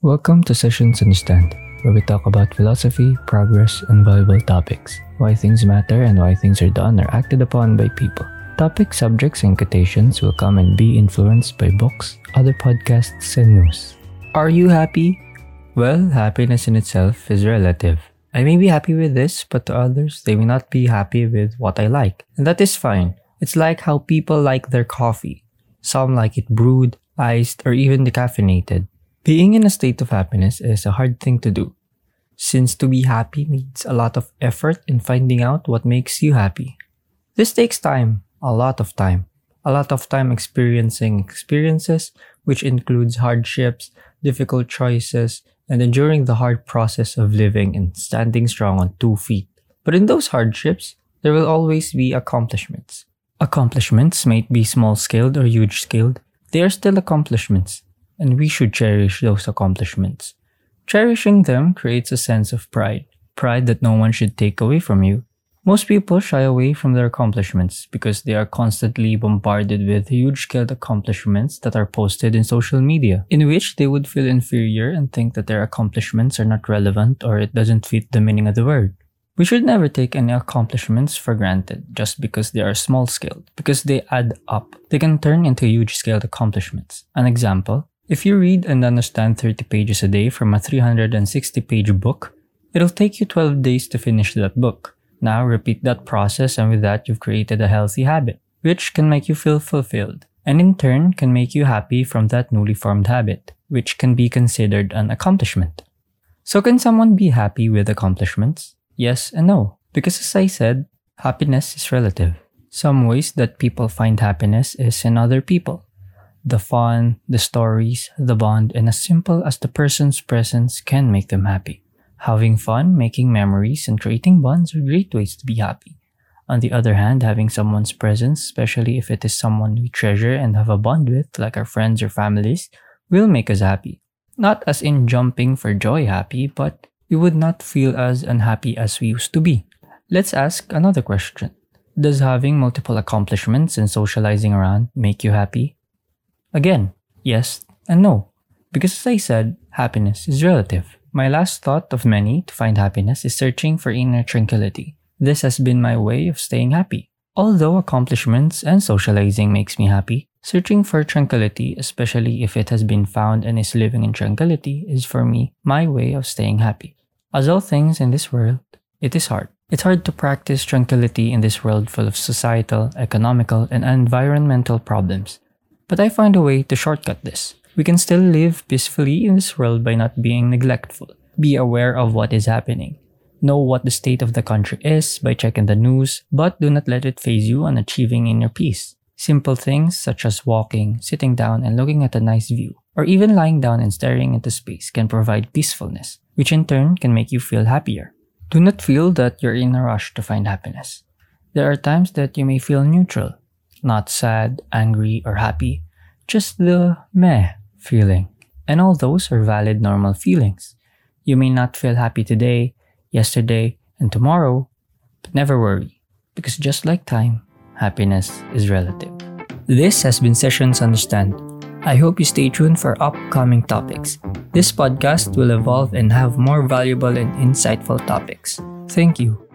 Welcome to Sessions Understand, where we talk about philosophy, progress, and valuable topics, why things matter, and why things are done or acted upon by people. Topic, subjects, and quotations will come and be influenced by books, other podcasts, and news. Are you happy? Well, happiness in itself is relative. I may be happy with this, but to others, they may not be happy with what I like. And that is fine. It's like how people like their coffee. Some like it brewed, iced, or even decaffeinated. Being in a state of happiness is a hard thing to do, since to be happy needs a lot of effort in finding out what makes you happy. This takes time, a lot of time, a lot of time experiencing experiences, which includes hardships, difficult choices, and enduring the hard process of living and standing strong on two feet. But in those hardships, there will always be accomplishments. Accomplishments may be small scaled or huge scaled, they are still accomplishments, and we should cherish those accomplishments. Cherishing them creates a sense of pride, pride that no one should take away from you. Most people shy away from their accomplishments because they are constantly bombarded with huge scaled accomplishments that are posted in social media, in which they would feel inferior and think that their accomplishments are not relevant or it doesn't fit the meaning of the word. We should never take any accomplishments for granted just because they are small scaled, because they add up. They can turn into huge scaled accomplishments. An example if you read and understand 30 pages a day from a 360 page book, it'll take you 12 days to finish that book. Now repeat that process, and with that, you've created a healthy habit, which can make you feel fulfilled, and in turn can make you happy from that newly formed habit, which can be considered an accomplishment. So, can someone be happy with accomplishments? Yes and no, because as I said, happiness is relative. Some ways that people find happiness is in other people. The fun, the stories, the bond, and as simple as the person's presence can make them happy. Having fun, making memories, and creating bonds are great ways to be happy. On the other hand, having someone's presence, especially if it is someone we treasure and have a bond with, like our friends or families, will make us happy. Not as in jumping for joy happy, but we would not feel as unhappy as we used to be. Let's ask another question. Does having multiple accomplishments and socializing around make you happy? Again, yes and no. Because as I said, happiness is relative. My last thought of many to find happiness is searching for inner tranquility. This has been my way of staying happy. Although accomplishments and socializing makes me happy, searching for tranquility, especially if it has been found and is living in tranquility, is for me my way of staying happy. As all things in this world, it is hard. It's hard to practice tranquility in this world full of societal, economical, and environmental problems. But I find a way to shortcut this. We can still live peacefully in this world by not being neglectful. Be aware of what is happening. Know what the state of the country is by checking the news, but do not let it faze you on achieving inner peace. Simple things such as walking, sitting down, and looking at a nice view, or even lying down and staring into space can provide peacefulness, which in turn can make you feel happier. Do not feel that you're in a rush to find happiness. There are times that you may feel neutral, not sad, angry, or happy, just the meh feeling. And all those are valid normal feelings. You may not feel happy today, yesterday, and tomorrow, but never worry, because just like time, happiness is relative. This has been Sessions Understand. I hope you stay tuned for upcoming topics. This podcast will evolve and have more valuable and insightful topics. Thank you.